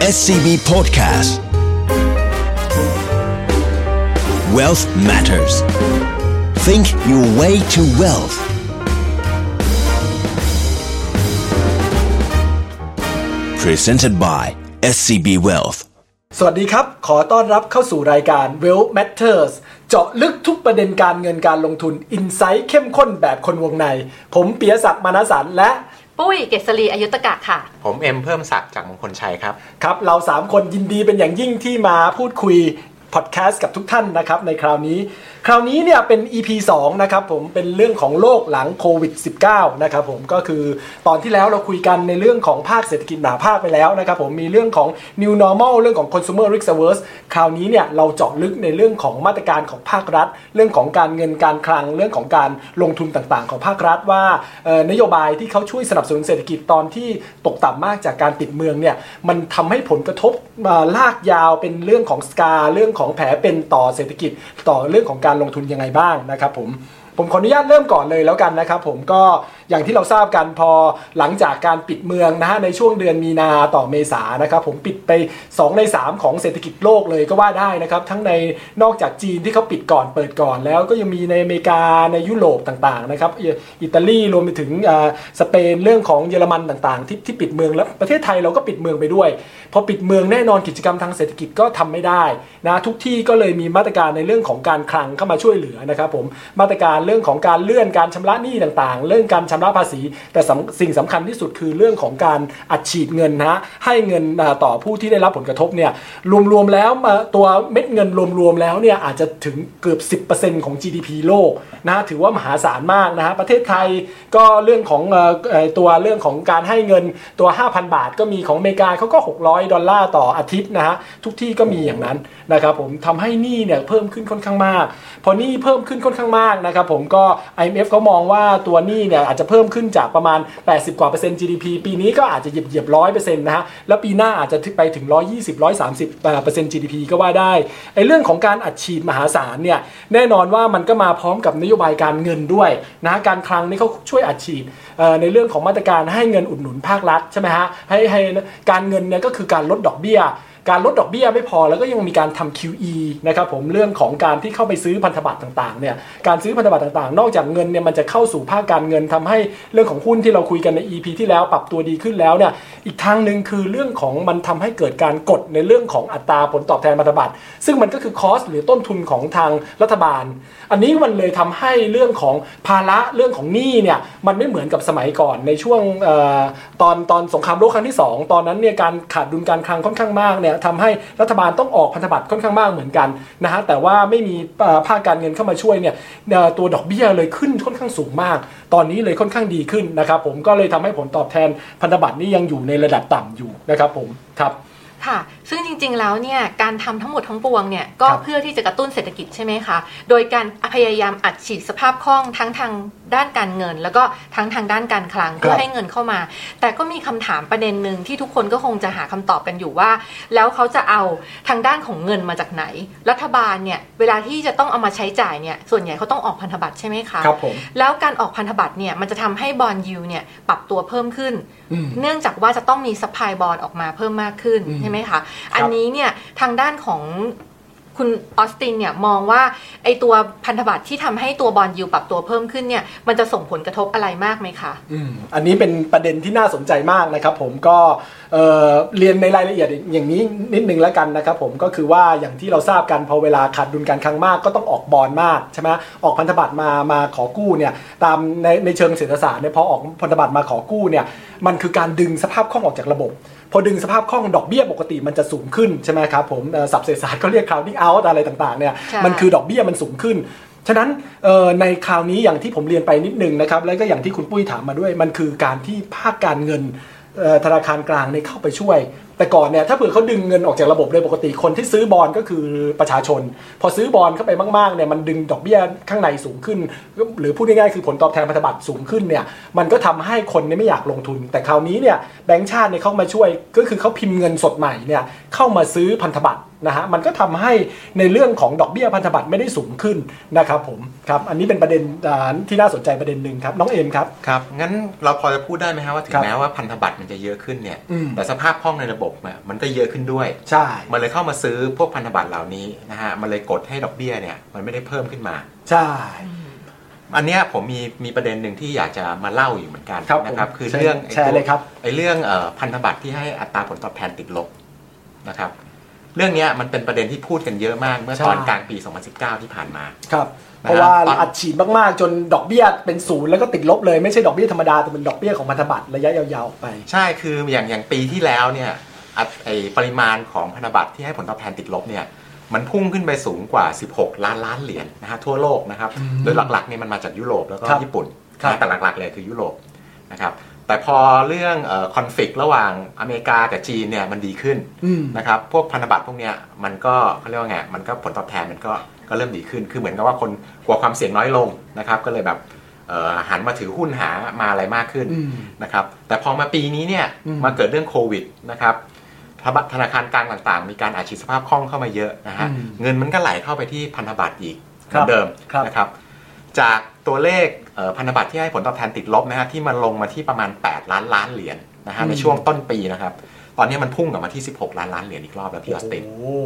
SCB Podcast Wealth Matters Think your way to wealth Presented by SCB Wealth สวัสดีครับ ขอต้อนรับเข้าสู่รายการ Wealth Matters เจาะลึกทุกประเด็นการเงินการลงทุนอินไซต์เข้มข้นแบบคนวงใน ผมเปียศักดิ์มานาสันและ ปุ้ยเกษรีอายุตกะค่ะ ผมเอ็มเพิ่มศักดิ์จากมงคลชัยครับ ครับ เรา 3 คนยินดีเป็นอย่างยิ่งที่มาพูดคุยพอดแคสต์กับทุกท่านนะครับในคราวนี้ คราวนี้เนี่ยเป็น EP 2 นะครับผมเป็นเรื่องของโลกหลังโควิด -19 นะครับผมก็คือตอนที่แล้วเราคุยกันในเรื่องของภาคเศรษฐกิจหนาภาคไปแล้วนะครับผมมีเรื่องของ new normal เรื่องของ consumer risk averse คราวนี้เนี่ยเราเจาะลึกในเรื่องของมาตรการของภาครัฐ เรื่องของการเงินการคลังเรื่องของการลงทุนต่างๆ ของภาครัฐว่านโยบายที่เขาช่วยสนับสนุนเศรษฐกิจตอนที่ตกต่ำมากจากการปิดเมืองเนี่ยมันทำให้ผลกระทบมาลากยาวเป็นเรื่องของสกาเรื่องของแผลเป็นต่อเศรษฐกิจต่อเรื่องของการลงทุนยังไงบ้างนะครับผม ผมขออนุญาตเริ่มก่อนเลยแล้วกันนะครับ ผมก็อย่างที่เราทราบกันพอหลังจากการปิดเมืองนะฮะในช่วงเดือนมีนาต่อเมษานะครับ ผมปิดไป 2 ใน 3 ของเศรษฐกิจโลกเลยก็ว่าได้นะครับ ทั้งในนอกจากจีนที่เขาปิดก่อนเปิดก่อนแล้วก็ยังมีในอเมริกาในยุโรปต่างๆนะครับอิอิตาลีรวมไปถึงอ่าสเปนเรื่องของเยอรมันต่างๆ ที่ที่ปิดเมืองแล้วประเทศไทยเราก็ปิดเมืองไปด้วยพอปิดเมืองแน่นอนกิจกรรมทางเศรษฐกิจก็ทำไม่ได้นะทุกที่ก็เลยมีมาตรการในเรื่องของการคลังเข้ามาช่วยเหลือนะครับ ผมมาตรการเรื่องของการเลื่อนการชำระหนี้ต่างๆ เรื่องการชำระภาษี แต่สิ่งสำคัญที่สุดคือเรื่องของการอัดฉีดเงินนะฮะให้เงินต่อผู้ที่ได้รับผลกระทบเนี่ยรวมๆแล้วมาตัวเม็ดเงินรวมๆแล้วเนี่ยอาจจะถึงเกือบ 10%ของ GDP โลกนะถือว่ามหาศาลมากนะฮะประเทศไทยก็เรื่องของออตัวเรื่องของการให้เงินตัว 5,000 บาท ก็มีของอเมริกาเขาก็ 600 ดอลลาร์ต่ออาทิตย์นะฮะทุกที่ก็มีอย่างนั้นนะครับผมทำให้หนี้เนี่ยเพิ่มขึ้นค่อนข้างมาก พอหนี้เพิ่มขึ้นค่อนข้างมากนะครับผมมก็ IMF เขามองว่าตัวหนี้เนี่ยอาจจะเพิ่มขึ้นจากประมาณ 80 กว่าเปอร์เซ็นต์ GDP ปีนี้ก็อาจจะเหยียบเหยียบร้อยเปอร์เซ็นต์นะฮะแล้วปีหน้าอาจจะไปถึง 120 130เปอร์เซ็นต์ GDP ก็ว่าได้ไอ้เรื่องของการอัดฉีดมหาศาลเนี่ยแน่นอนว่ามันก็มาพร้อมกับนโยบายการเงินด้วยนะการคลังนี่เขาช่วยอัดฉีดในเรื่องของมาตรการให้เงินอุดหนุนภาครัฐใช่ไหมฮะให้ให้การเงินเนี่ยก็คือการลดดอกเบี้ย การลดดอกเบี้ยไม่พอแล้วก็ยังมีการทำ QE นะครับผมเรื่องของการที่เข้าไปซื้อพันธบัตรต่างๆเนี่ยการซื้อพันธบัตรต่างๆ นอกจากเงินเนี่ยมันจะเข้าสู่ภาคการเงินทำให้เรื่องของหุ้นที่เราคุยกันใน EP ที่แล้วปรับตัวดีขึ้นแล้วเนี่ยอีกทางหนึ่งคือเรื่องของมันทำให้เกิดการกดในเรื่องของอัตราผลตอบแทนพันธบัตรซึ่งมันก็คือคอสหรือต้นทุนของทางรัฐบาลอันนี้มันเลยทำให้เรื่องของภาระเรื่องของหนี้เนี่ยมันไม่เหมือนกับสมัยก่อนในช่วงออตอนตอนสงครามโลกครั้งที่ 2 ตอนนั้นเนี่ยการขาดดุลการคลังค่อนข้างมากเนี่ยทำให้รัฐบาลต้องออกพันธบัตรค่อนข้างมากเหมือนกันนะฮะแต่ว่าไม่มีภาคการเงินเข้ามาช่วยเนี่ยตัวดอกเบี้ยเลยขึ้นค่อนข้างสูงมาก ตอนนี้เลยค่อนข้างดีขึ้นนะครับผมก็เลยทำให้ผลตอบแทนพันธบัตรนี่ยังอยู่ในระดับต่ำอยู่นะครับผมครับ ค่ะ ซึ่งจริงๆแล้วเนี่ยการทำทั้งหมดทั้งปวงเนี่ยก็ครับเพื่อที่จะกระตุ้นเศรษฐกิจใช่ไหมคะ โดยการพยายามอัดฉีดสภาพคล่องทั้งทางด้านการเงิน แล้วก็ทั้งทางด้านการคลังเพื่อให้เงินเข้ามา แต่ก็มีคำถามประเด็นหนึ่งที่ทุกคนก็คงจะหาคำตอบกันอยู่ว่า แล้วเขาจะเอาทางด้านของเงินมาจากไหน รัฐบาลเนี่ยเวลาที่จะต้องเอามาใช้จ่ายเนี่ยส่วนใหญ่เขาต้องออกพันธบัตรใช่ไหมคะครับผมแล้วการออกพันธบัตรเนี่ยมันจะทำให้ bond yield เนี่ยปรับตัวเพิ่มขึ้นอืมเนื่องจากว่าจะต้องมี supply bond ออกมาเพิ่มมากขึ้นอืมใช่ไหมคะ อันนี้เนี่ยทางด้านของคุณออสตินเนี่ยมองว่าไอตัวพันธบัตรที่ทำให้ตัว bond yield ปรับตัวเพิ่มขึ้นเนี่ยมันจะส่งผลกระทบอะไรมากไหมคะอืมอันนี้เป็นประเด็นที่น่าสนใจมากนะครับ ผมก็เอ่อเรียนในรายละเอียดอย่างนี้นิดนึงแล้วกันนะครับผมก็คือว่าอย่างที่เราทราบกันพอเวลาขาดดุลการคลังมากก็ต้องออกบอลมากใช่ไหมออกพันธบัตรมามาขอกู้เนี่ยตามในในเชิงเศรษฐศาสตร์เนี่ยพอออกพันธบัตรมาขอกู้เนี่ยมันคือการดึงสภาพคล่องออกจากระบบ พอดึงสภาพคล่องดอกเบี้ยปกติมันจะสูงขึ้นใช่ไหมครับผมเอ่อศัพท์เศรษฐศาสตร์ก็เรียก crowding out อะไรต่างๆเนี่ยใช่มันคือดอกเบี้ยมันสูงขึ้นฉะนั้นเอ่อในคราวนี้อย่างที่ผมเรียนไปนิดนึงนะครับแล้วก็อย่างที่คุณปุ้ยถามมาด้วยมันคือการที่ภาคการเงินเอ่อธนาคารกลางเนี่ยเข้าไปช่วย แต่ก่อนเนี่ยถ้าเผื่อเขาดึงเงินออกจากระบบโดยปกติคนที่ซื้อบอลก็คือประชาชน พอซื้อบอลเข้าไปมากๆเนี่ยมันดึงดอกเบี้ยข้างในสูงขึ้น หรือพูดง่ายๆคือผลตอบแทนพันธบัตรสูงขึ้นเนี่ยมันก็ทำให้คนเนี่ยไม่อยากลงทุน แต่คราวนี้เนี่ยแบงก์ชาติเนี่ยเข้ามาช่วยก็คือเขาพิมพ์เงินสดใหม่เนี่ยเข้ามาซื้อพันธบัตรนะฮะมันก็ทำให้ในเรื่องของดอกเบี้ยพันธบัตรไม่ได้สูงขึ้นนะครับผมครับอันนี้เป็นประเด็นอ่าที่น่าสนใจประเด็นหนึ่งครับน้องเอมครับครับงั้นเราพอจะพูดได้ไหมฮะว่าถึคงรับแม้ว่าพันธบัตรมันจะเยอะขึ้นเนี่ยอืมแต่สภาพคล่องในระบบเนี่ยมันก็เยอะขึ้นด้วย ใช่ มันเลยเข้ามาซื้อพวกพันธบัตรเหล่านี้นะฮะ มันเลยกดให้ดอกเบี้ยเนี่ยมันไม่ได้เพิ่มขึ้นมา ใช่ อันเนี้ยผมมีมีประเด็นหนึ่งที่อยากจะมาเล่าอยู่เหมือนกันครับนะครับผมคือแชร์เรื่องไอ้แชร์ตัวเลยครับไอ้เรื่องเอ่อพันธบัตรที่ให้อัตราผลตอบแทนติดลบนะครับ เรื่องเนี้ยมันเป็นประเด็นที่พูดกันเยอะมากเมื่อตอนใช่กลางปี 2019 ที่ผ่านมา ครับนะฮะเพราะว่าตอนอัดฉีดมาก ๆ จนดอกเบี้ยเป็นศูนย์แล้วก็ติดลบเลยไม่ใช่ดอกเบี้ยธรรมดา แต่เป็นดอกเบี้ยของพันธบัตรระยะยาวๆออกไป ใช่คืออย่างอย่างปีที่แล้วเนี่ยอัต ไอปริมาณของพันธบัตรที่ให้ผลตอบแทนติดลบเนี่ยมันพุ่งขึ้นไปสูงกว่า 16 ล้านล้านเหรียญนะฮะทั่วโลกนะครับอืมโดยหลักๆเนี่ยมันมาจากยุโรปแล้วก็ครับญี่ปุ่นครับนะแต่หลักๆเลยคือยุโรปนะครับแต่พอเรื่องคอน FLICT ระหว่างอเมริกากับจีนเนี่ยมันดีขึ้นอืมนะครับพวกพันธบัตรพวกเนี้ยมันก็เขาเรียกว่าไงมันก็ผลตอบแทนมันก็ก็เริ่มดีขึ้น คือเหมือนกับว่าคนกลัวความเสี่ยงน้อยลงนะครับก็เลยแบบเอ่อหันมาถือหุ้นหามาอะไรมากขึ้นอืมนะครับแต่พอมาปีนี้เนี่ยอืมมาเกิดเรื่องโควิดนะครับ ธบธนาคารกลางต่างๆ มีการอาชีพสภาพคล่องเข้ามาเยอะนะฮะอืมเงินมันก็ไหลเข้าไปที่พันธบัตรอีกเหครัมือบนเดิมครับนะครับจากตัวเลขเอ่อพันธบัตรที่ให้ผลตอบแทนติดลบนะฮะที่มันลงมาที่ประมาณ 8 ล้านล้านเหรียญนะฮะในช่วงต้นปีนะครับตอนนี้มันพุ่งกลับมาที่ 16 ล้านล้านเหรียญอีกรอบแล้วพี่ออสตินโอ้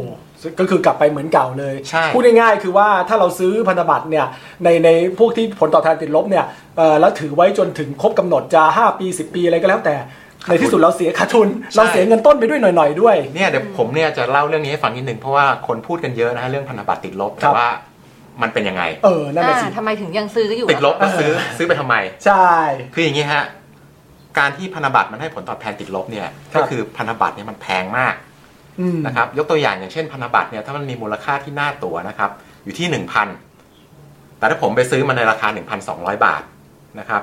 ก็คือกลับไปเหมือนเก่าเลยใช่พูดง่ายๆคือว่าถ้าเราซื้อพันธบัตรเนี่ยในในพวกที่ผลตอบแทนติดลบเนี่ยเอ่อแล้วถือไว้จนถึงครบกำหนดจะ 5 ปี 10 ปีอะไรก็แล้วแต่ ในที่สุดเราเสียขาดทุน เราเสียเงินต้นไปด้วยหน่อยๆด้วยเนี่ยเดี๋ยวผมเนี่ยจะเล่าเรื่องนี้ให้ฟังนิดนึงเพราะว่าคนพูดกันเยอะนะฮะเรื่องพันธบัตรติดลบครัแต่บว่ามันเป็นยังไง เออนั่นแหละอ่าสิทำไมถึงยังซื้ออยู่ติดลบอะแล้วซื้อซื้อไปทำไม ใช่ คืออย่างนี้ฮะ การที่พันธบัตรมันให้ผลตอบแทนติดลบเนี่ยครับก็คือพันธบัตรเนี่ยมันแพงมากอืมนะครับ ยกตัวอย่างอย่างเช่นพันธบัตรเนี่ยถ้ามันมีมูลค่าที่หน้าตั๋วนะครับ อยู่ที่1,000แต่ถ้าผมไปซื้อมันในราคา1,200บาทนะครับ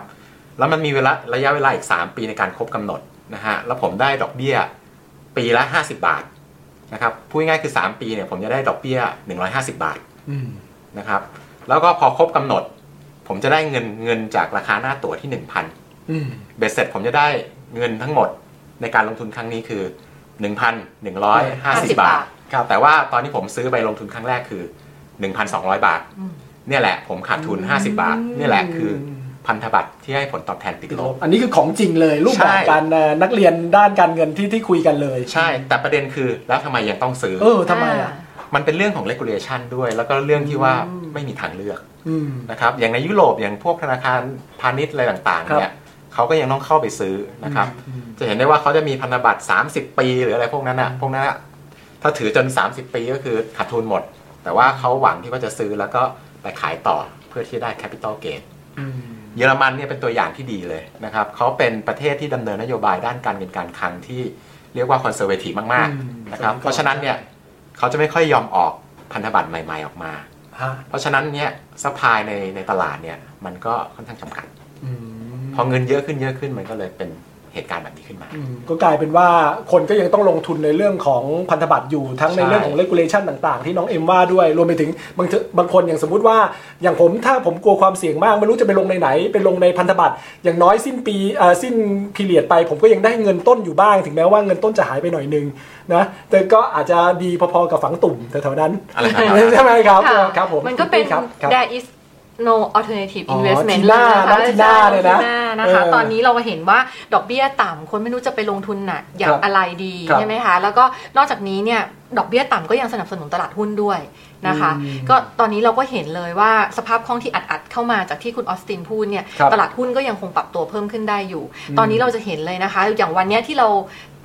แล้วมันมีเวลาระยะเวลาอีก 3 ปีในการครบกำหนดนะฮะแล้วผมได้ดอกเบี้ยปีละ 50 บาทนะครับพูดง่ายๆคือ 3 ปีเนี่ยผมจะได้ดอกเบี้ย 150 บาทอืมนะครับแล้วก็พอครบกำหนด ผมจะได้เงินเงินจากราคาหน้าตั๋วที่ 1,000อืมเบ็ดเสร็จผมจะได้เงินทั้งหมดในการลงทุนครั้งนี้คือ 1,150 บาทครับแต่ว่าตอนที่ผมซื้อไปลงทุนครั้งแรกคือ 1,200 บาท เนี่ยแหละผมขาดทุน 50 บาท เนี่ยแหละคือ พันธบัตรที่ให้ผลตอบแทนติดติดลลบบอันนี้คือของจริงเลยรูปแบบใช่การเอ่อนักเรียนด้านการเงินที่ที่คุยกันเลย ใช่ แต่ประเด็นคือแล้วทำไมยังต้องซื้อ เออทำไมอะมันเป็นเรื่องของ regulation ด้วย แล้วก็เรื่องที่ว่าอืมไม่มีทางเลือกอืมนะครับอย่างในยุโรปอย่างพวกธนาคารพาณิชย์อะไรต่างๆเนี่ยเขาก็ยังต้องเข้าไปซื้อนะครับอืมจะเห็นได้ว่าเขาจะมีพันธบัตร 30 ปีหรืออะไรพวกนั้นอะพวกนั้นอะถ้าถือจน 30 ปีก็คือขาดทุนหมด แต่ว่าเขาหวังที่ว่าจะซื้อแล้วก็ไปขายต่อเพื่อที่จะได้ capital gain อืม เยอรมันเนี่ยเป็นตัวอย่างที่ดีเลยนะครับเขาเป็นประเทศที่ดำเนินนโยบายด้านการเงินการคลังที่เรียกว่า conservative มากอืมๆนะครับสมัยก่อนเพราะฉะนั้นเนี่ยเขาจะไม่ค่อยยอมออกพันธบัตรใหม่ ๆออกมาฮะเพราะฉะนั้นเนี่ย supply ในในตลาดเนี่ยมันก็ค่อนข้างจำกัดอืมพอเงินเยอะขึ้นเยอะขึ้นมันก็เลยเป็น เหตุการณ์แบบนี้ขึ้นมาอืมก็กลายเป็นว่าคนก็ยังต้องลงทุนในเรื่องของพันธบัตรอยู่ทั้งในใช่เรื่องของ regulation ต่างๆ ที่น้องเอ็มว่าด้วย รวมไปถึงบางทีบางคนอย่างสมมุติว่าอย่างผมถ้าผมกลัวความเสี่ยงมาก ไม่รู้จะไปลงในไหนไปลงในพันธบัตรอย่างน้อยสิ้นปีเอ่อสิ้นพีเรียดไป ผมก็ยังได้เงินต้นอยู่บ้าง ถึงแม้ว่าเงินต้นจะหายไปหน่อยนึงนะแต่ก็อาจจะดีพอๆกับฝังตุ่มแถวๆนั้นอะไรแบบนั้นใช่ไหมครับค่ะครับผมมันก็เป็นครับครับ there is no alternative อ๋อ investment ทีน่าเลยน้องทีน่าเลยนะทีน่านะคะ เออตอนนี้เราเห็นว่าดอกเบี้ยต่ำคนไม่รู้จะไปลงทุนน่ะอย่าคงรับอะไรดีครับใช่ไหมคะแล้วก็นอกจากนี้เนี่ยดอกเบี้ยต่ำก็ยังสนับสนุนตลาดหุ้นด้วยนะคะ อืมก็ตอนนี้เราก็เห็นเลยว่าสภาพคล่องที่อัดๆเข้ามาจากที่คุณออสตินพูดเนี่ยครับตลาดหุ้นก็ยังคงปรับตัวเพิ่มขึ้นได้อยู่ ตอนนี้เราจะเห็นเลยนะคะ อย่างวันเนี้ยที่เรา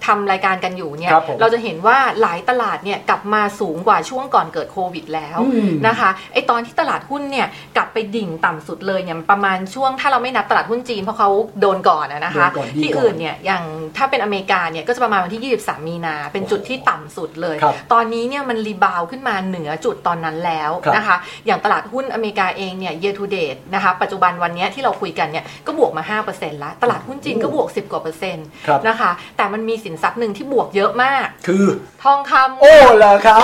ทำรายการกันอยู่เนี่ยครับผมเราจะเห็นว่าหลายตลาดเนี่ยกลับมาสูงกว่าช่วงก่อนเกิดโควิดแล้วอืมนะคะไอตอนที่ตลาดหุ้นเนี่ยกลับไปดิ่งต่ำสุดเลยเนี่ยประมาณช่วงถ้าเราไม่นับตลาดหุ้นจีนเพราะเขาโดนก่อนอะนะคะโดนก่อนดีที่ก่อนอื่นเนี่ยอย่างถ้าเป็นอเมริกาเนี่ยก็จะประมาณวันที่ 23 มีนาเป็นจุดที่ต่ำสุดเลยครับตอนนี้เนี่ยมันรีบาวขึ้นมาเหนือจุดตอนนั้นแล้วครับนะคะ อย่างตลาดหุ้นอเมริกาเองเนี่ย year to date นะคะปัจจุบันวันเนี้ยที่เราคุยกันเนี่ยก็บวกมา 5%แล้วตลาดหุ้นจีนก็บวก 10 กว่าเปอร์เซ็นต์ครับนะคะแต่มันมีสินทรัพย์หนึ่งที่บวกเยอะมาก คือ ทองคำโอ้เหรอครับ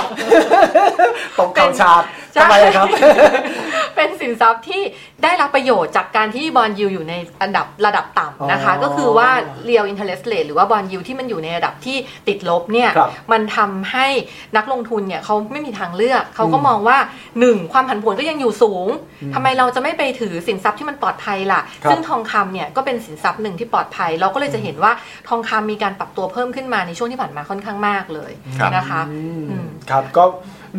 ตกข่าวชาดทำไมอะครับเป็นเป็นสินทรัพย์ที่ได้รับประโยชน์จากการที่บอลยูอยู่ในอันดับระดับต่ำนะคะอ๋อก็คือว่า real interest rate หรือว่าบอลยูที่มันอยู่ในระดับที่ติดลบเนี่ยครับมันทำให้นักลงทุนเนี่ยเขาไม่มีทางเลือก เขาก็อืมมองว่า 1 ความผันผวนก็ยังอยู่สูงอืมทำไมเราจะไม่ไปถือสินทรัพย์ที่มันปลอดภัยล่ะครับซึ่งทองคำเนี่ยก็เป็นสินทรัพย์หนึ่งที่ปลอดภัย เราก็เลยจะเห็นว่าทองคำมีการปรับตัวเพิ่มขึ้นมาในช่วงที่ผ่านมาค่อนข้างมากเลยครับนะคะอืมอืมครับก็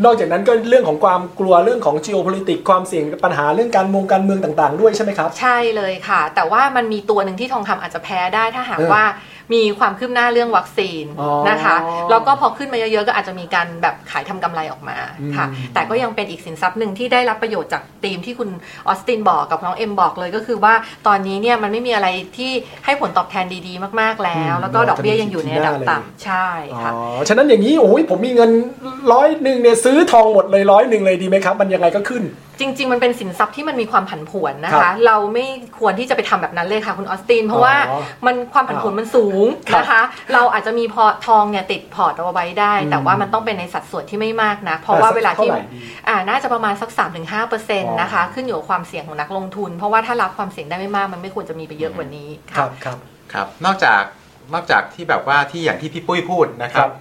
นอกจากนั้นก็เรื่องของความกลัวเรื่องของ geopolitics ความเสี่ยงปัญหาเรื่องการเมืองการเมืองต่าง ๆ ด้วยใช่ไหมครับ ใช่เลยค่ะ แต่ว่ามันมีตัวหนึ่งที่ทองคำอาจจะแพ้ได้ถ้าหากเออว่า มีความคืบหน้าเรื่องวัคซีนอ๋อนะคะแล้วก็พอขึ้นมาเยอะๆก็อาจจะมีการแบบขายทำกำไรออกมาค่ะอืมแต่ก็ยังเป็นอีกสินทรัพย์หนึ่งที่ได้รับประโยชน์จากธีมที่คุณออสตินบอกกับน้องเอ็มบอกเลยก็คือว่าตอนนี้เนี่ยมันไม่มีอะไรที่ให้ผลตอบแทนดีๆ มากๆแล้ว แล้วก็ดอกเบี้ยยังอยู่ในระดับต่ำใช่อ๋อค่ะฉะนั้นอย่างนี้โอ้ยผมมีเงินร้อยหนึ่งเนี่ยซื้อทองหมดเลยร้อยหนึ่งเลยดีไหมครับ มันยังไงก็ขึ้น จริง ๆ มันเป็นสินทรัพย์ที่มันมีความผันผวนนะครัคะ บเราไม่ควรที่จะไปทำแบบนั้นเลยค่ะคุณออสติน เพราะว่าอ๋อมันความผันผวนมันสูงครับนะคะ เราอาจจะมีพอทองเนี่ยติดพอร์ตเอาไว้ได้ อืม แต่ว่ามันต้องเป็นในสัดส่วนที่ไม่มากนะเพราะว่าอ่าสักเวลาที่เท่าไหร่ดี อ่าน่าจะประมาณสัก 3-5%นะคะ ขึ้นอยู่กับความเสี่ยงของนักลงทุน เพราะว่าถ้ารับความเสี่ยงได้ไม่มาก มันไม่ควรจะมีไปเยอะกว่านี้ครัค่ะ บครับ ครับนอกจากนอกจากที่แบบว่าที่อย่างที่พี่ปุ้ยพูดนะครัครับ บ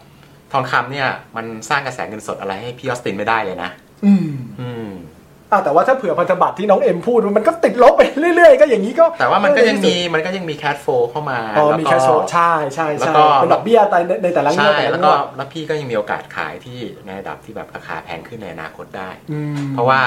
ทองคำเนี่ยมันสร้างกระแสเงินสดอะไรให้พี่ออสตินไม่ได้เลยนะ อืม อืม อ่าแต่ว่าถ้าเผื่อพันธบัตรที่น้องเอ็มพูดมันก็ติดลบไปเรื่อยๆ ก็อย่างนี้ก็ แต่ว่ามันก็ยังมีมันก็ยังมีแคชโฟเข้ามาอ๋อแล้วมีก็แคชโฟใช่ใช่แล้วใช่ก็เป็นดอกเบี้ยในในแต่ละงวใช่ดแต่ละแล้วงก็วดแล้วพี่ก็ยังมีโอกาสขายที่ในระดับที่แบบราคาแพงขึ้นในอนาคตได้อืมเพราะว่า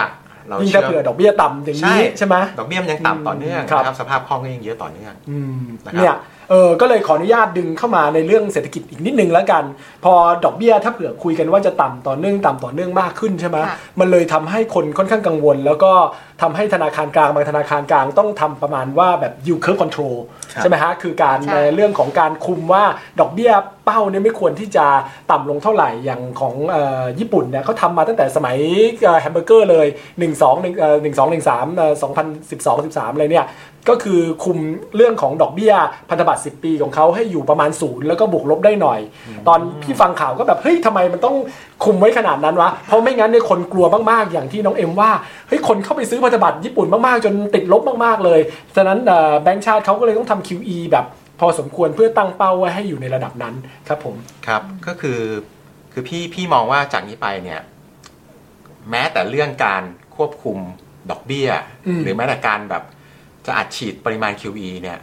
เรายิ่งเชื่ถ้าเผื่อดอกเบี้ยต่ำอย่างนี้ใช่ไหมดอกเบี้ยมันยังต่ำต่อเนื่องครับนะครับสภาพคล่องก็ยังเยอะต่อเนื่องอืมนะครับเนี่ย เออก็เลยขออนุญาตดึงเข้ามาในเรื่องเศรษฐกิจอีกนิดนึงแล้วกัน พอดอกเบี้ยถ้าเผื่อคุยกันว่าจะต่ำต่อเนื่องต่ำต่อเนื่องมากขึ้นใช่ไหมค่ะมันเลยทำให้คนค่อนข้างกังวล แล้วก็ทำให้ธนาคารกลางบางธนาคารกลางต้องทำประมาณว่าแบบ yield curve control ครับใช่ไหมฮะคือการใช่ในเรื่องของการคุมว่าดอกเบี้ย เป้าเนี่ยไม่ควรที่จะต่ำลงเท่าไหร่อย่างของออญี่ปุ่นเนี่ยเขาทำมาตั้งแต่สมัยแฮมเบอร์เกอร์เลย 1 2 1เอ่อ1 2 1 3เอ่อ2012 13อะไรเนี่ยก็คือคุมเรื่องของดอกเบี้ยพันธบัตร10 ปีของเขาให้อยู่ประมาณศูนย์แล้วก็บวกลบได้หน่อย ตอนพี่ฟังข่าวก็แบบเฮ้ยทำไมมันต้องคุมไว้ขนาดนั้นวะ เพราะไม่งั้นเนี่ยคนกลัวมากๆ อย่างที่น้องเอ็มว่าเฮ้ยคนเข้าไปซื้อพันธบัตรญี่ปุ่นมากๆ จนติดลบมากๆเลย ฉะนั้นแบงก์ชาติเขาก็เลยต้องทำ QE แบบ พอสมควรเพื่อตั้งเป้าไว้ให้อยู่ในระดับนั้นครับผมครับก็คือคือพี่พี่มองว่าจากนี้ไปเนี่ยแม้แต่เรื่องการควบคุมดอกเบี้ยอืมหรือแม้แต่การแบบจะอัดฉีดปริมาณ QE เนี่ย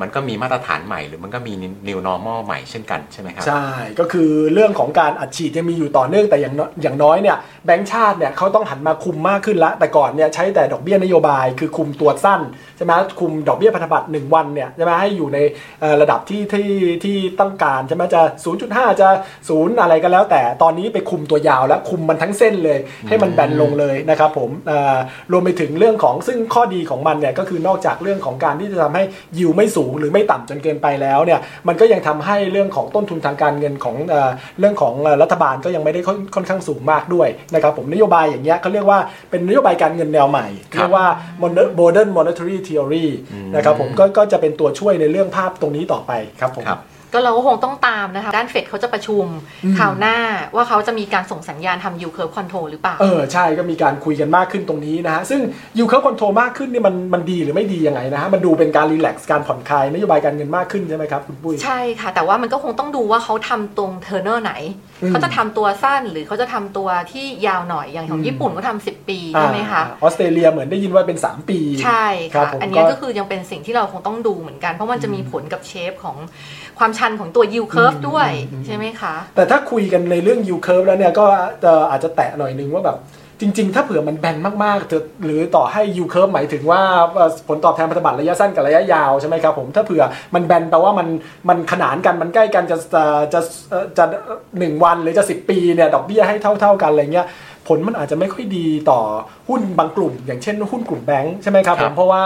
มันก็มีมาตรฐานใหม่ หรือมันก็มี new normal ใหม่เช่นกันใช่ไหมครับ ใช่ ก็คือเรื่องของการอัดฉีดยังมีอยู่ต่อเนื่องแต่อย่างน้อย่างน้อยเนี่ยแบงก์ชาติเนี่ยเขาต้องหันมาคุมมากขึ้นละ แต่ก่อนเนี่ยใช้แต่ดอกเบี้ยนโยบาย คือคุมตัวสั้นใช่ไหมคุมดอกเบี้ยพันธบัตร1วันเนี่ยใช่ไหมให้อยู่ในระดับที่ที่ที่ต้องการใช่ไหมจะ 0.5 จะ 0 อะไรก็แล้วแต่ตอนนี้ไปคุมตัวยาวแล้วคุมมันทั้งเส้นเลย ให้มันแบนลงเลยนะครับผมรวมไปถึงเรื่องของซึ่งข้อดีของมันเนี่ยก็คือนอกจากเรื่องของการที่จะทำให้ยิวไม่สูงหรือไม่ต่ำจนเกินไปแล้วเนี่ยมันก็ยังทำให้เรื่องของต้นทุนทางการเงินของเรื่องของรัฐบาลก็ยังไม่ได้ค่อนข้างสูงมากด้วยนะครับผมนโยบายอย่างเงี้ยเขาเรียกว่าเป็นนโยบายการเงินแนวใหม่เรียกว่า modern monetary theory นะครับผมก็ก็จะเป็นตัวช่วยในเรื่องภาพตรงนี้ต่อไปครับผมครับ ก็เราก็คงต้องตามนะคะ ด้านเฟดเขาจะประชุมอืมคราวหน้าว่าเขาจะมีการส่งสัญญาณทำ yield curve control หรือเปล่า เออ ใช่ก็มีการคุยกันมากขึ้นตรงนี้นะฮะ ซึ่ง yield curve control มากขึ้นนี่มันมันดีหรือไม่ดียังไงนะฮะ มันดูเป็นการ relax การผ่อนคลายนโยบายการเงินมากขึ้นใช่ไหมครับคุณปุ้ย ใช่ค่ะ แต่ว่ามันก็คงต้องดูว่าเขาทำตรงเทอร์เนอร์ไหนอืมเขาจะทำตัวสั้นหรือเขาจะทำตัวที่ยาวหน่อยอย่างของอืมญี่ปุ่นก็ทำ10 ปีใช่ไหมคะอ่าออสเตรเลียเหมือนได้ยินว่าเป็น 3 ปี ใช่ครัค่ะบผมอันเนี้ยก็ก็คือยังเป็นสิ่งที่เราคงต้องดูเหมือนกัน เพราะมันจะมีผลกับ shape ของ ความชันของตัว yield curve อืมด้วยอืมใช่ไหมคะ แต่ถ้าคุยกันในเรื่อง yield curve แล้วเนี่ยก็เอ่ออาจจะแตะหน่อยนึงว่าแบบจริง ๆ ถ้าเผื่อมันแบนมากๆจะหรือต่อให้ yield curve หมายถึงว่าเอ่อผลตอบแทนพันธบัตรระยะสั้นกับระยะยาวใช่ไหมครับผม ถ้าเผื่อมันแบนแปลว่ามันมันขนานกันมันใกล้กันจะจะจะเอ่อจะหนึ่งวันหรือจะ 10 ปีเนี่ยดอกเบี้ยให้เท่า ๆกันอะไรเงี้ย ผลมันอาจจะไม่ค่อยดีต่อหุ้นบางกลุ่ม อย่างเช่นหุ้นกลุ่มแบงค์ใช่ไหมครับคผรับมเพราะว่า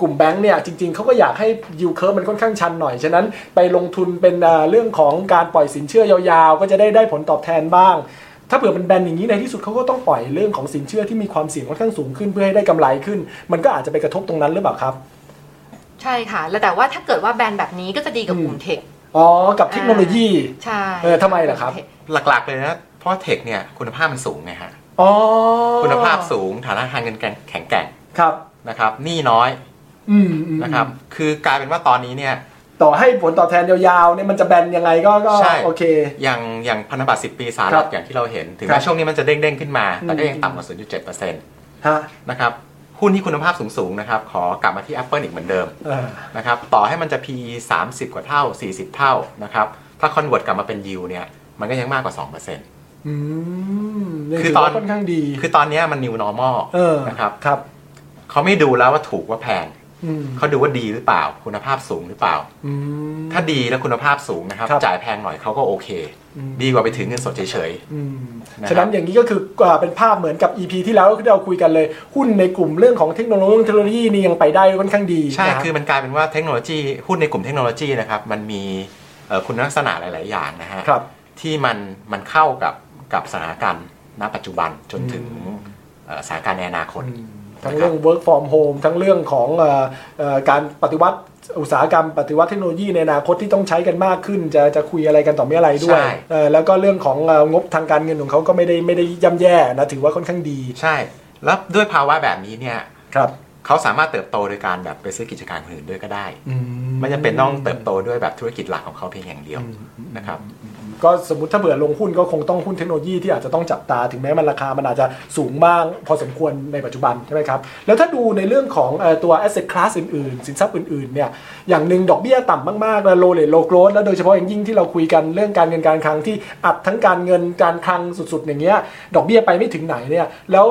กลุ่มแบงค์เนี่ยจริงๆเขาก็อยากให้ yield curve มันค่อนข้างชันหน่อย ฉะนั้นไปลงทุนเป็นเอ่อเรื่องของการปล่อยสินเชื่อยาวๆ ก็จะได้ได้ผลตอบแทนบ้าง ถ้าเผื่อมันแบนอย่างนี้ในที่สุดเขาก็ต้องปล่อยเรื่องของสินเชื่อที่มีความเสี่ยงค่อนข้างสูงขึ้นเพื่อให้ได้กำไรขึ้น มันก็อาจจะไปกระทบตรงนั้นหรือเปล่าครับ ใช่ค่ะ แล้วแต่ว่าถ้าเกิดว่าแบรนด์แบบนี้ก็จะดีกับกลุ่มเทค อ๋อ กับเทคโนโลยีใช่เออทำไมล่ะครับ หลักๆเลยนะ เพราะว่าเทคเนี่ยคุณภาพมันสูงไงฮะอ๋อคุณภาพสูงฐานะทางเงินแข็งแกร่งครับนะครับหนี้น้อยอืมอืมนะครับ คือกลายเป็นว่าตอนนี้เนี่ย ต่อให้ผลตอบแทนยาวๆเนี่ยมันจะแบนยังไงก็ก็ใช่โอเค อย่างอย่างพันธบัตร10 ปีสหครัรัฐบอย่างที่เราเห็น ถึงครัแม้บช่วงนี้มันจะเด้งๆขึ้นมา แต่ก็อืมยังต่ำกว่า 0.7%นฮะะครับ หุ้นที่คุณภาพสูงๆนะครับ ขอกลับมาที่ Apple อีกเหมือนเดิมเออนะครับต่อให้มันจะ P 30 กว่าเท่า 40 เท่านะครับถ้าคอนเวิร์ตกลับมาเป็นยิวเนี่ยมันก็ยังมากกว่า2%อืมยังคือถืตอนว่าค่อนข้างดี คือตอนเนี้ยมัน new normal เออนะครับครับเขาไม่ดูแล้วว่าถูกว่าแพงอืม เขาดูว่าดีหรือเปล่า คุณภาพสูงหรือเปล่าอืมถ้าดีแล้วคุณภาพสูงนะครับครับ จ่ายแพงหน่อยเขาก็โอเคอืมดีกว่าไปถือเงินสดเฉยอืมนะครับฉะนั้นอย่างนี้ก็คืออ่าเป็นภาพเหมือนกับ EP ที่แล้วที่เราคุยกันเลย หุ้นในกลุ่มเรื่องของเทคโนโลยีเทคโนโลยีนี่ยังไปได้ค่อนข้างดีๆใช่นะคือมันกลายเป็นว่าเทคโนโลยีหุ้นในกลุ่มเทคโนโลยีนะครับ มันมีเอ่อคุณลักษณะหลาย ๆ อย่างนะฮะครับที่มันมันเข้ากับกับสถานการณ์ณปัจจุบันจนถึงเอ่อสถานการณ์ในอนาคต ทั้งเรื่อง work from home ทั้งเรื่องของเอ่อเอ่อการปฏิวัติอุตสาหกรรมปฏิวัติเทคโนโลยีในอนาคตที่ต้องใช้กันมากขึ้น จะจะคุยอะไรกันต่อเมื่อไรด้วยใช่เอ่อแล้วก็เรื่องของเอ่องบทางการเงินของเขาก็ไม่ได้ไม่ได้ย่ำแย่นะถือว่าค่อนข้างดี ใช่ แล้วด้วยภาวะแบบนี้เนี่ยครับเขาสามารถเติบโตโดยการแบบไปซื้อกิจการคนอื่นด้วยก็ได้อืไม่จำเป็นต้องเติบโตด้วยแบบธุรกิจหลักของเขาเพียงอย่างเดียวนะครับ ก็สมมติถ้าเผื่อลงหุ้นก็คงต้องหุ้นเทคโนโลยีที่อาจจะต้องจับตาถึงแม้มันราคามันอาจจะสูงบ้าง พอสมควรในปัจจุบันใช่ไหมครับแล้วถ้าดูในเรื่องของตัว asset class อื่นๆ สินทรัพย์อื่นๆเนี่ยอย่างหนึ่งดอกเบี้ยต่ำมากๆแล้ว low rate low growth แล้วโดยเฉพาะอย่างยิ่งที่เราคุยกันเรื่องการเงินการคลังที่อัดทั้งการเงินการคลังสุดๆ อย่างเงี้ยดอกเบี้ยไปไม่ถึงไหนเนี่ยแล้ว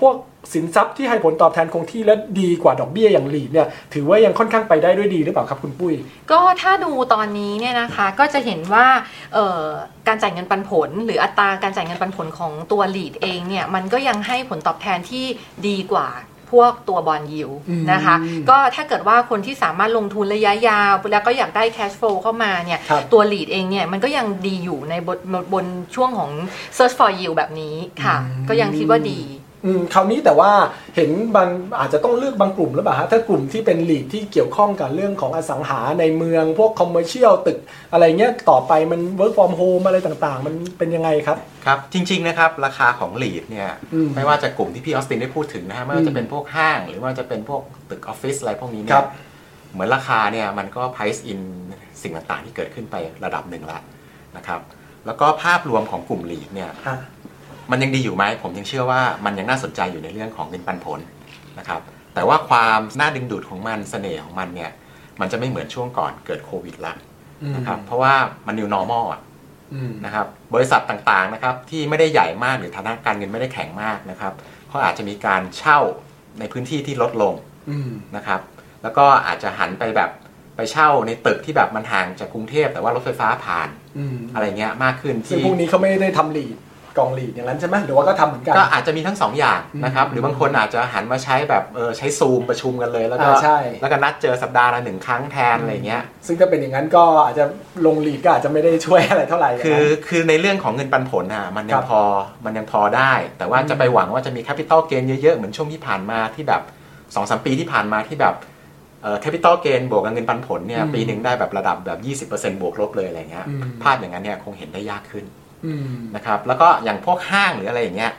พวก สินทรัพย์ที่ให้ผลตอบแทนคงที่และดีกว่าดอกเบี้ยอย่างหลีดเนี่ยถือว่ายังค่อนข้างไปได้ด้วยดีหรือเปล่าครับคุณปุ้ย ก็ถ้าดูตอนนี้เนี่ยนะคะก็จะเห็นว่าเอ่อการจ่ายเงินปันผล หรืออัตราการจ่ายเงินปันผลของตัว lead เองเนี่ยมันก็ยังให้ผลตอบแทนที่ดีกว่าพวกตัวบอลยิวอืมนะคะ ก็ถ้าเกิดว่าคนที่สามารถลงทุนระยะยาว แล้วก็อยากได้ cash flow เข้ามาเนี่ยครับตัว lead เองเนี่ย มันก็ยังดีอยู่ในบนบนช่วงของ search for yield แบบนี้ค่ะ ก็ยังคิดว่าดี อืมคราวนี้แต่ว่าเห็นบางอาจจะต้องเลือกบางกลุ่มหรือเปล่าฮะถ้ากลุ่มที่เป็น REIT ที่เกี่ยวข้องกับเรื่องของอสังหาในเมือง พวก commercial ตึกอะไรเงี้ยต่อไปมัน work from home อะไรต่างๆ มันเป็นยังไงครับ ครับ จริง ๆ นะครับ ราคาของ REIT เนี่ยอืมไม่ว่าจะกลุ่มที่พี่ออสตินได้พูดถึงนะฮะไม่ว่าจะเป็นพวกห้าง หรือว่าจะเป็นพวกตึกออฟฟิศอะไรพวกนี้เนี่ครัยบเหมือนราคาเนี่ยมันก็ price in สิ่งต่างๆ ที่เกิดขึ้นไประดับหนึ่งแล้วนะครับแล้วก็ภาพรวมของกลุ่มลีดเนี่ยอะ มันยังดีอยู่ไหมผมยังเชื่อว่ามันยังน่าสนใจอยู่ในเรื่องของเงินปันผลนะครับแต่ว่าความน่าดึงดูดของมันเสน่ห์ของมันเนี่ยมันจะไม่เหมือนช่วงก่อนเกิดโควิดละนะครับเพราะว่ามัน new normal อะอืมนะครับบริษัทต่างๆนะครับที่ไม่ได้ใหญ่มากหรือฐานะการเงินไม่ได้แข็งมากนะครับเขาอาจจะมีการเช่าในพื้นที่ที่ลดลงอืมนะครับแล้วก็อาจจะหันไปแบบไปเช่าในตึกที่แบบมันห่างจากกรุงเทพแต่ว่ารถไฟฟ้าผ่านอืมอะไรเงี้ยมากขึ้นซึ่งที่พวกนี้เขาไม่ได้ทำลีด กองลีดอย่างนั้นใช่ไหมหรือว่าก็ทำเหมือนกันก็อาจจะมีทั้งสองอย่างนะครับอืมหรือบางคนอาจจะหันมาใช้แบบเออใช้ซูมประชุมกันเลยแล้วก็อ่าใช่แล้วก็นัดเจอสัปดาห์ละหนึ่งครั้งแทนอะไรเงี้ยซึ่งถ้าเป็นอย่างนั้นก็อาจจะลงลีดก็อาจจะไม่ได้ช่วยอะไรเท่าไหร่ย่างคือนั้นคือในเรื่องของเงินปันผลอะมันยัครังบพอมันยังพอได้ แต่ว่าจะไปหวังว่าจะมี capital gain เยอะๆเหมือนช่วงที่ผ่านมาที่แบบ2อสปีที่ผ่านมาที่แบบเอ่อ capital gain บวกกับเงินปันผลเนี่ยอืมปีหนึ่งได้แบบระดับแบบ 20%บวกลบเลยอะไรเงี้ยอืมภาพอย่างนั้นเนี่ยคงเห็นได้ยากขึ้นอืม นะครับ แล้วก็อย่างพวกห้างหรืออะไรอย่างเงี้ย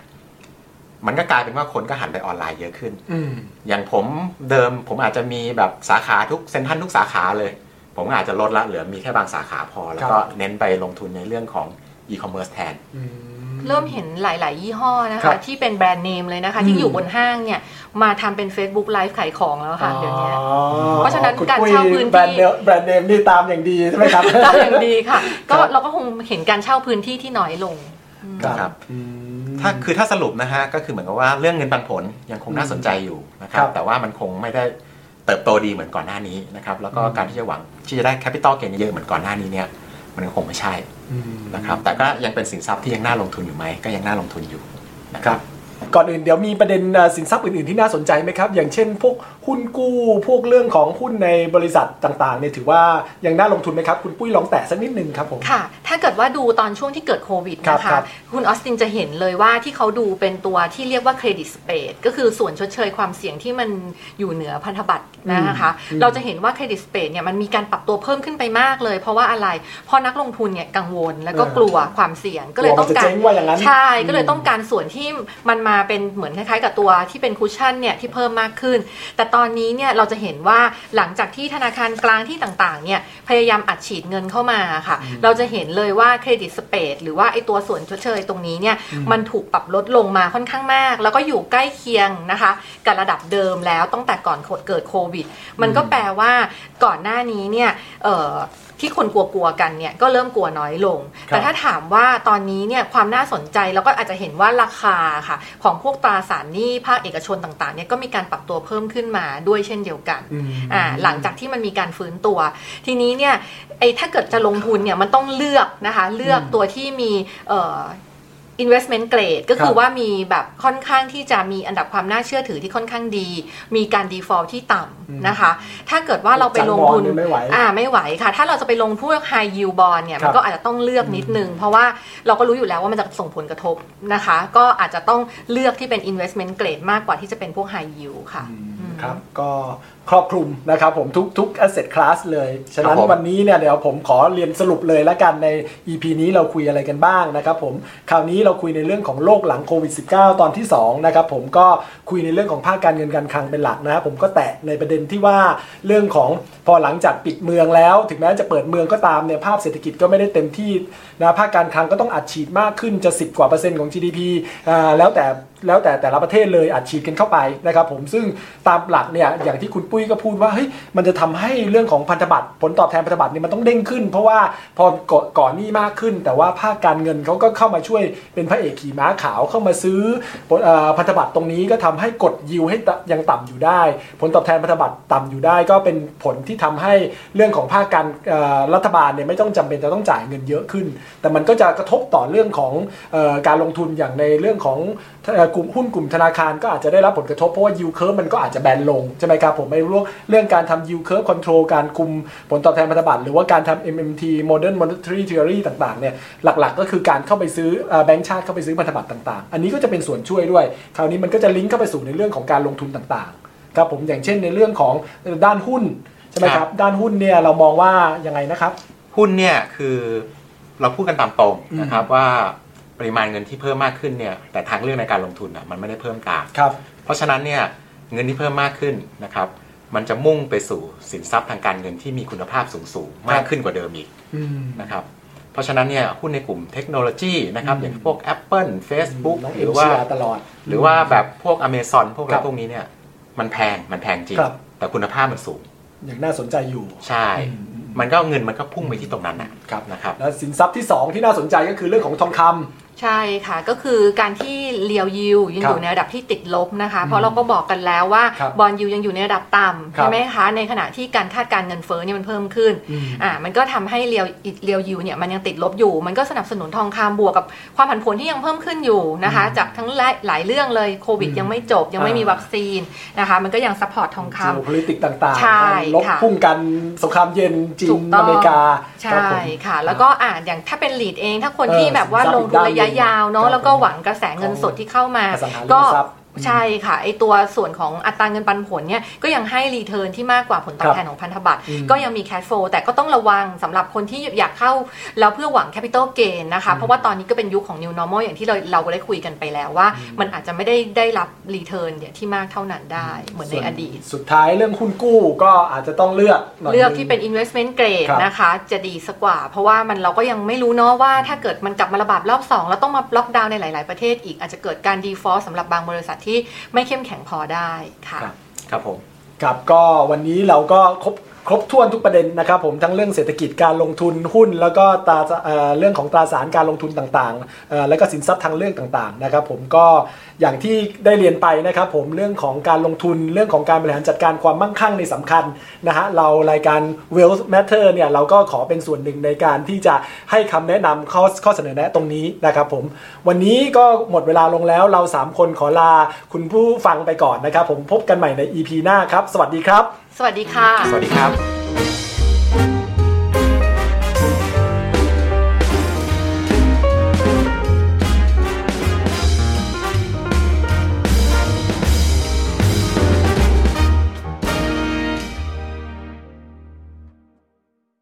มันก็กลายเป็นว่าคนก็หันไปออนไลน์เยอะขึ้นอืมอย่างผมเดิมผมอาจจะมีแบบสาขาทุกเซ็นทรัลทุกสาขาเลย ผมก็อาจจะลดละเหลือมีแค่บางสาขาพอ แล้วก็เน้นไปลงทุนในเรื่องของอีคอมเมิร์ซแทนอืม เริ่มเห็นหลาย ๆ ยี่ห้อนะครัคะบที่เป็นแบรนด์เนมเลยนะคะอืมที่อยู่บนห้างเนี่ยมาทำเป็น Facebook Live ขายของแล้วค่ะเดี๋ยวนี้อ๋อเพราะฉะนั้นคุณการปุ้ยเช่าพื้นที่แบรนด์เนมแบรนด์เนมนี่ตามอย่างดีใช่ไหมครับตามอย่างดีค่ะ ก็ครับเราก็คงเห็นการเช่าพื้นที่ที่น้อยลงครับอืมถ้าคือถ้าสรุปนะฮะก็คือเหมือนกับว่าเรื่องเงินปันผลยังคงน่าสนใจอยู่นะครัครับบแต่ว่ามันคงไม่ได้เติบโตดีเหมือนก่อนหน้านี้นะครับแล้วก็อืมการที่จะหวังที่จะได้แคปิตอลเกนเยอะเหมือนก่อนหน้านี้เนี่ยมันก็คงไม่ใช่อืม นะครับแต่ก็ยังเป็นสินทรัพย์ที่ยังน่าลงทุนอยู่ไหมก็ยังน่าลงทุนอยู่นะครับ ก่อนอื่นเดี๋ยวมีประเด็นเอ่อสินทรัพย์อื่นๆที่น่าสนใจไหมครับ อย่างเช่น พวกหุ้นกู้พวกเรื่องของหุ้นในบริษัทต่างๆเนี่ยถือว่ายังน่าลงทุนไหมครับ คุณปุ้ยลองแตะสักนิดนึงครับผมค่ะ ถ้าเกิดว่าดูตอนช่วงที่เกิดโควิดครับนะคะครับคุณออสตินจะเห็นเลยว่าที่เขาดูเป็นตัวที่เรียกว่าเครดิตสเปดก็คือส่วนชดเชยความเสี่ยงที่มันอยู่เหนือพันธบัตรนะคะอืมเราจะเห็นว่า credit spread เนี่ยมันมีการปรับตัวเพิ่มขึ้นไปมากเลย เพราะว่าอะไรเพราะนักลงทุนเนี่ยกังวลแล้วก็เออกลัวความเสี่ยงก็เลยต้องกลัวมันจะการเจ๊งว่าอย่างนั้นใช่อืมก็เลยต้องการส่วนที่มันมาเป็นเหมือนคล้ายๆ กับตัวที่เป็น cushion เนี่ยที่เพิ่มมากขึ้น แต่ตอนนี้เนี่ยเราจะเห็นว่าหลังจากที่ธนาคารกลางที่ต่างๆเนี่ยพยายามอัดฉีดเงินเข้ามาค่ะ เราจะเห็นเลยว่า credit spread หรือว่าไอตัวส่วนชดเชยตรงนี้เนี่ยมันถูกปรับลดลงมาค่อนข้างมาก แล้วก็อยู่ใกล้เคียงนะคะกับระดับเดิมแล้วตั้งแต่ก่อนเกิดโควิด มันก็แปลว่าก่อนหน้านี้เนี่ยเอ่อ ที่คนกลัวๆกันเนี่ยก็เริ่มกลัวน้อยลงครับแต่ถ้าถามว่าตอนนี้เนี่ยความน่าสนใจเราก็อาจจะเห็นว่าราคาค่ะ ของพวกตราสารหนี้ภาคเอกชนต่างๆเนี่ยก็มีการปรับตัวเพิ่มขึ้นมาด้วยเช่นเดียวกันอืมอ่าหลังจากที่มันมีการฟื้นตัว ทีนี้เนี่ยไอ้ถ้าเกิดจะลงทุนเนี่ยมันต้องเลือกนะคะ เลือกอืมตัวที่มีเอ่อ investment grade ก็คืคอรับว่ามีแบบค่อนข้างที่จะมีอันดับความน่าเชื่อถือที่ค่อนข้างดี มีการ default ที่ต่ำนะคะ ถ้าเกิดว่าเราไปลงทุนจัดบอลเนี่ยไม่ไหวอ่าไม่ไหวค่ะ ถ้าเราจะไปลงพวก high yield bond เนี่ยครับมันก็อาจจะต้องเลือกนิดนึง เพราะว่าเราก็รู้อยู่แล้วว่ามันจะส่งผลกระทบนะคะ ก็อาจจะต้องเลือกที่เป็น investment grade มากกว่าที่จะเป็นพวก high yield ค่ะอืมครับก็ ครอบคลุมนะครับผมทุกทุก asset class เลย ฉะนั้นครับผมวันนี้เนี่ยเดี๋ยวผมขอเรียนสรุปเลยแล้วกันใน EP นี้เราคุยอะไรกันบ้างนะครับผมคราวนี้เราคุยในเรื่องของโลกหลังโควิด -19 ตอนที่2นะครับผมก็คุยในเรื่องของภาคการเงินการคลังเป็นหลักนะครับผมก็แตะในประเด็นที่ว่าเรื่องของพอหลังจากปิดเมืองแล้ว ถึงแม้จะเปิดเมืองก็ตามเนี่ยภาพเศรษฐกิจก็ไม่ได้เต็มที่นะภาคการคลังก็ต้องอัดฉีดมากขึ้นจะ 10 กว่าเปอร์เซ็นต์ของ GDP อ่าแล้วแต่ แล้วแต่แต่ละประเทศเลยอัดฉีดกันเข้าไปนะครับผมซึ่งตามหลักเนี่ยอย่างที่คุณปุ้ยก็พูดว่าเฮ้ยมันจะทำให้เรื่องของพันธบัตรผลตอบแทนพันธบัตรเนี่ยมันต้องเด้งขึ้น เพราะว่าพอก่อก่อนหนี้มากขึ้น แต่ว่าภาคการเงินเขาก็เข้ามาช่วยเป็นพระเอกขี่ม้าขาวเข้ามาซื้อพันธบัตรตรงนี้ก็ทำให้กดยิวให้ยังต่ำอยู่ได้ ผลตอบแทนพันธบัตรต่ำอยู่ได้ ก็เป็นผลที่ทำให้เรื่องของภาคการรัฐบาลเนี่ยไม่ต้องจำเป็นจะต้องจ่ายเงินเยอะขึ้น แต่มันก็จะกระทบต่อเรื่องของการลงทุนอย่างในเรื่องของกลุ่มหุ้นกลุ่มธนาคารก็อาจจะได้รับผลกระทบเพราะว่า yield curve มันก็อาจจะแบนลงใช่ไหมครับผมไม่รู้เรื่องการทำ yield curve control การคุมผลตอบแทนพันธบัตรหรือว่าการทำ MMT modern monetary theory ต่างๆเนี่ยหลักๆ ก็คือการเข้าไปซื้อแบงก์ชาติเข้าไปซื้อพันธบัตรต่างๆ อันนี้ก็จะเป็นส่วนช่วยด้วย คราวนี้มันก็จะลิงก์เข้าไปสู่ในเรื่องของการลงทุนต่างๆครับผมอย่างเช่นในเรื่องของด้านหุ้นใช่ไหมครับด้านหุ้นเนี่ยเรามองว่ายังไงนะครับ หุ้นเนี่ยคือเราพูดกันตามตรงอืมนะครับว่า ปริมาณเงินที่เพิ่มมากขึ้นเนี่ยแต่ทางเลือกในการลงทุนอะมันไม่ได้เพิ่มตามครับเพราะฉะนั้นเนี่ยเงินที่เพิ่มมากขึ้นนะครับมันจะมุ่งไปสู่สินทรัพย์ทางการเงินที่มีคุณภาพสูงๆมากขึ้นกว่าเดิมอีกอืมนะครับเพราะฉะนั้นเนี่ยหุ้นในกลุ่มเทคโนโลยีนะครับอืมอย่างพวก Apple Facebook น้องหเอ็รืมอว่าเชียร์ตลอด หรือว่าแบบพวก Amazon พวกอะไรครับพวกนี้เนี่ยมันแพงมันแพงจริงครับแต่คุณภาพมันสูง อย่างน่าสนใจอยู่ใช่อืมมันก็เงินมันก็พุ่งไปที่ตรงนั้นนะครับนะครับและสินทรัพย์ที่ 2 ที่น่าสนใจก็คือเรื่องของทองคำใช่ค่ะก็คือการที่ real yield ยังครับอยู่ในระดับที่ติดลบนะคะ เพราะเราก็บอกกันแล้วว่าครับ bond yield ยังอยู่ในระดับต่ำครับใช่ไหมคะในขณะที่การคาดการณ์เงินเฟ้อเนี่ยมันเพิ่มขึ้นอืมอ่ามันก็ทำให้ real real yield เนี่ยมันยังติดลบอยู่ มันก็สนับสนุนทองคำบวกกับความผันผวนที่ยังเพิ่มขึ้นอยู่นะคะ จากทั้งหลายหลายเรื่องเลยโควิดอืมยังไม่จบยังไม่มีอ่าวัคซีนนะคะ มันก็ยัง support ทองคำ geopolitics ต่างๆใช่การลบค่ะพุ่งกันสงครามเย็นจีถูนกต้องอเมริกาใช่ครับผมค่ะ แล้วก็อ่าอย่างถ้าเป็นลีดเองถ้าคนเออที่แบบว่าสินทรัลพย์งทุนระยะอีกด้านหนึ่งยาวครัเนาะบแล้วก็หวังกระแสเงินสดที่เข้ามาอสังหาริก็มทรัพย์ ใช่ค่ะไอตัวส่วนของอัตราเงินปันผลเนี่ยก็ยังให้รีเทิร์นที่มากกว่าผลตอบแทนของพันธบัตรอืมก็ยังมีแคชโฟแต่ก็ต้องระวังสำหรับคนที่อยากเข้า แล้วเพื่อหวังแคปิตอลเกนนะคะ เพราะว่าตอนนี้ก็เป็นยุคของ New Normal อย่างที่เราเราได้คุยกันไปแล้วว่า มันอาจจะไม่ได้ได้รับรีเทิร์นเนี่ยที่มากเท่านั้นได้เหมือนในอดีต สุดท้ายเรื่องหุ้นกู้ก็อาจจะต้องเลือกหน่อยเลือกนึงที่เป็น investment grade ครับนะคะ จะดีสักกว่า เพราะว่ามันเราก็ยังไม่รู้เนาะว่าถ้าเกิดมันกลับมาระบาดรอบ 2 แล้วต้องมาล็อกดาวน์ในหลาย ๆประเทศอีกอาจจะเกิดการ default สำหรับบางบริษัทที่ไม่เข้มแข็งพอได้ค่ะ ครับครับผมครับก็วันนี้เราก็ครบ ครบถ้วนทุกประเด็นนะครับผมทั้งเรื่องเศรษฐกิจการลงทุนหุ้น แล้วก็ตาเรื่องของตราสารการลงทุนต่างๆ แล้วก็สินทรัพย์ทางเรื่องต่างๆนะครับผมก็อย่างที่ได้เรียนไปนะครับผมเรื่องของการลงทุนเรื่องของการบริหารจัดการความมั่งคั่งในสำคัญนะฮะเรารายการ Wealth Matter เนี่ยเราก็ขอเป็นส่วนหนึ่งในการที่จะให้คำแนะนำข้อข้อเสนอแนะตรงนี้นะครับผมวันนี้ก็หมดเวลาลงแล้วเราสามคนขอลาคุณผู้ฟังไปก่อนนะครับผมพบกันใหม่ใน EP หน้าครับ สวัสดีครับสวัสดีค่ะ สวัสดีครับ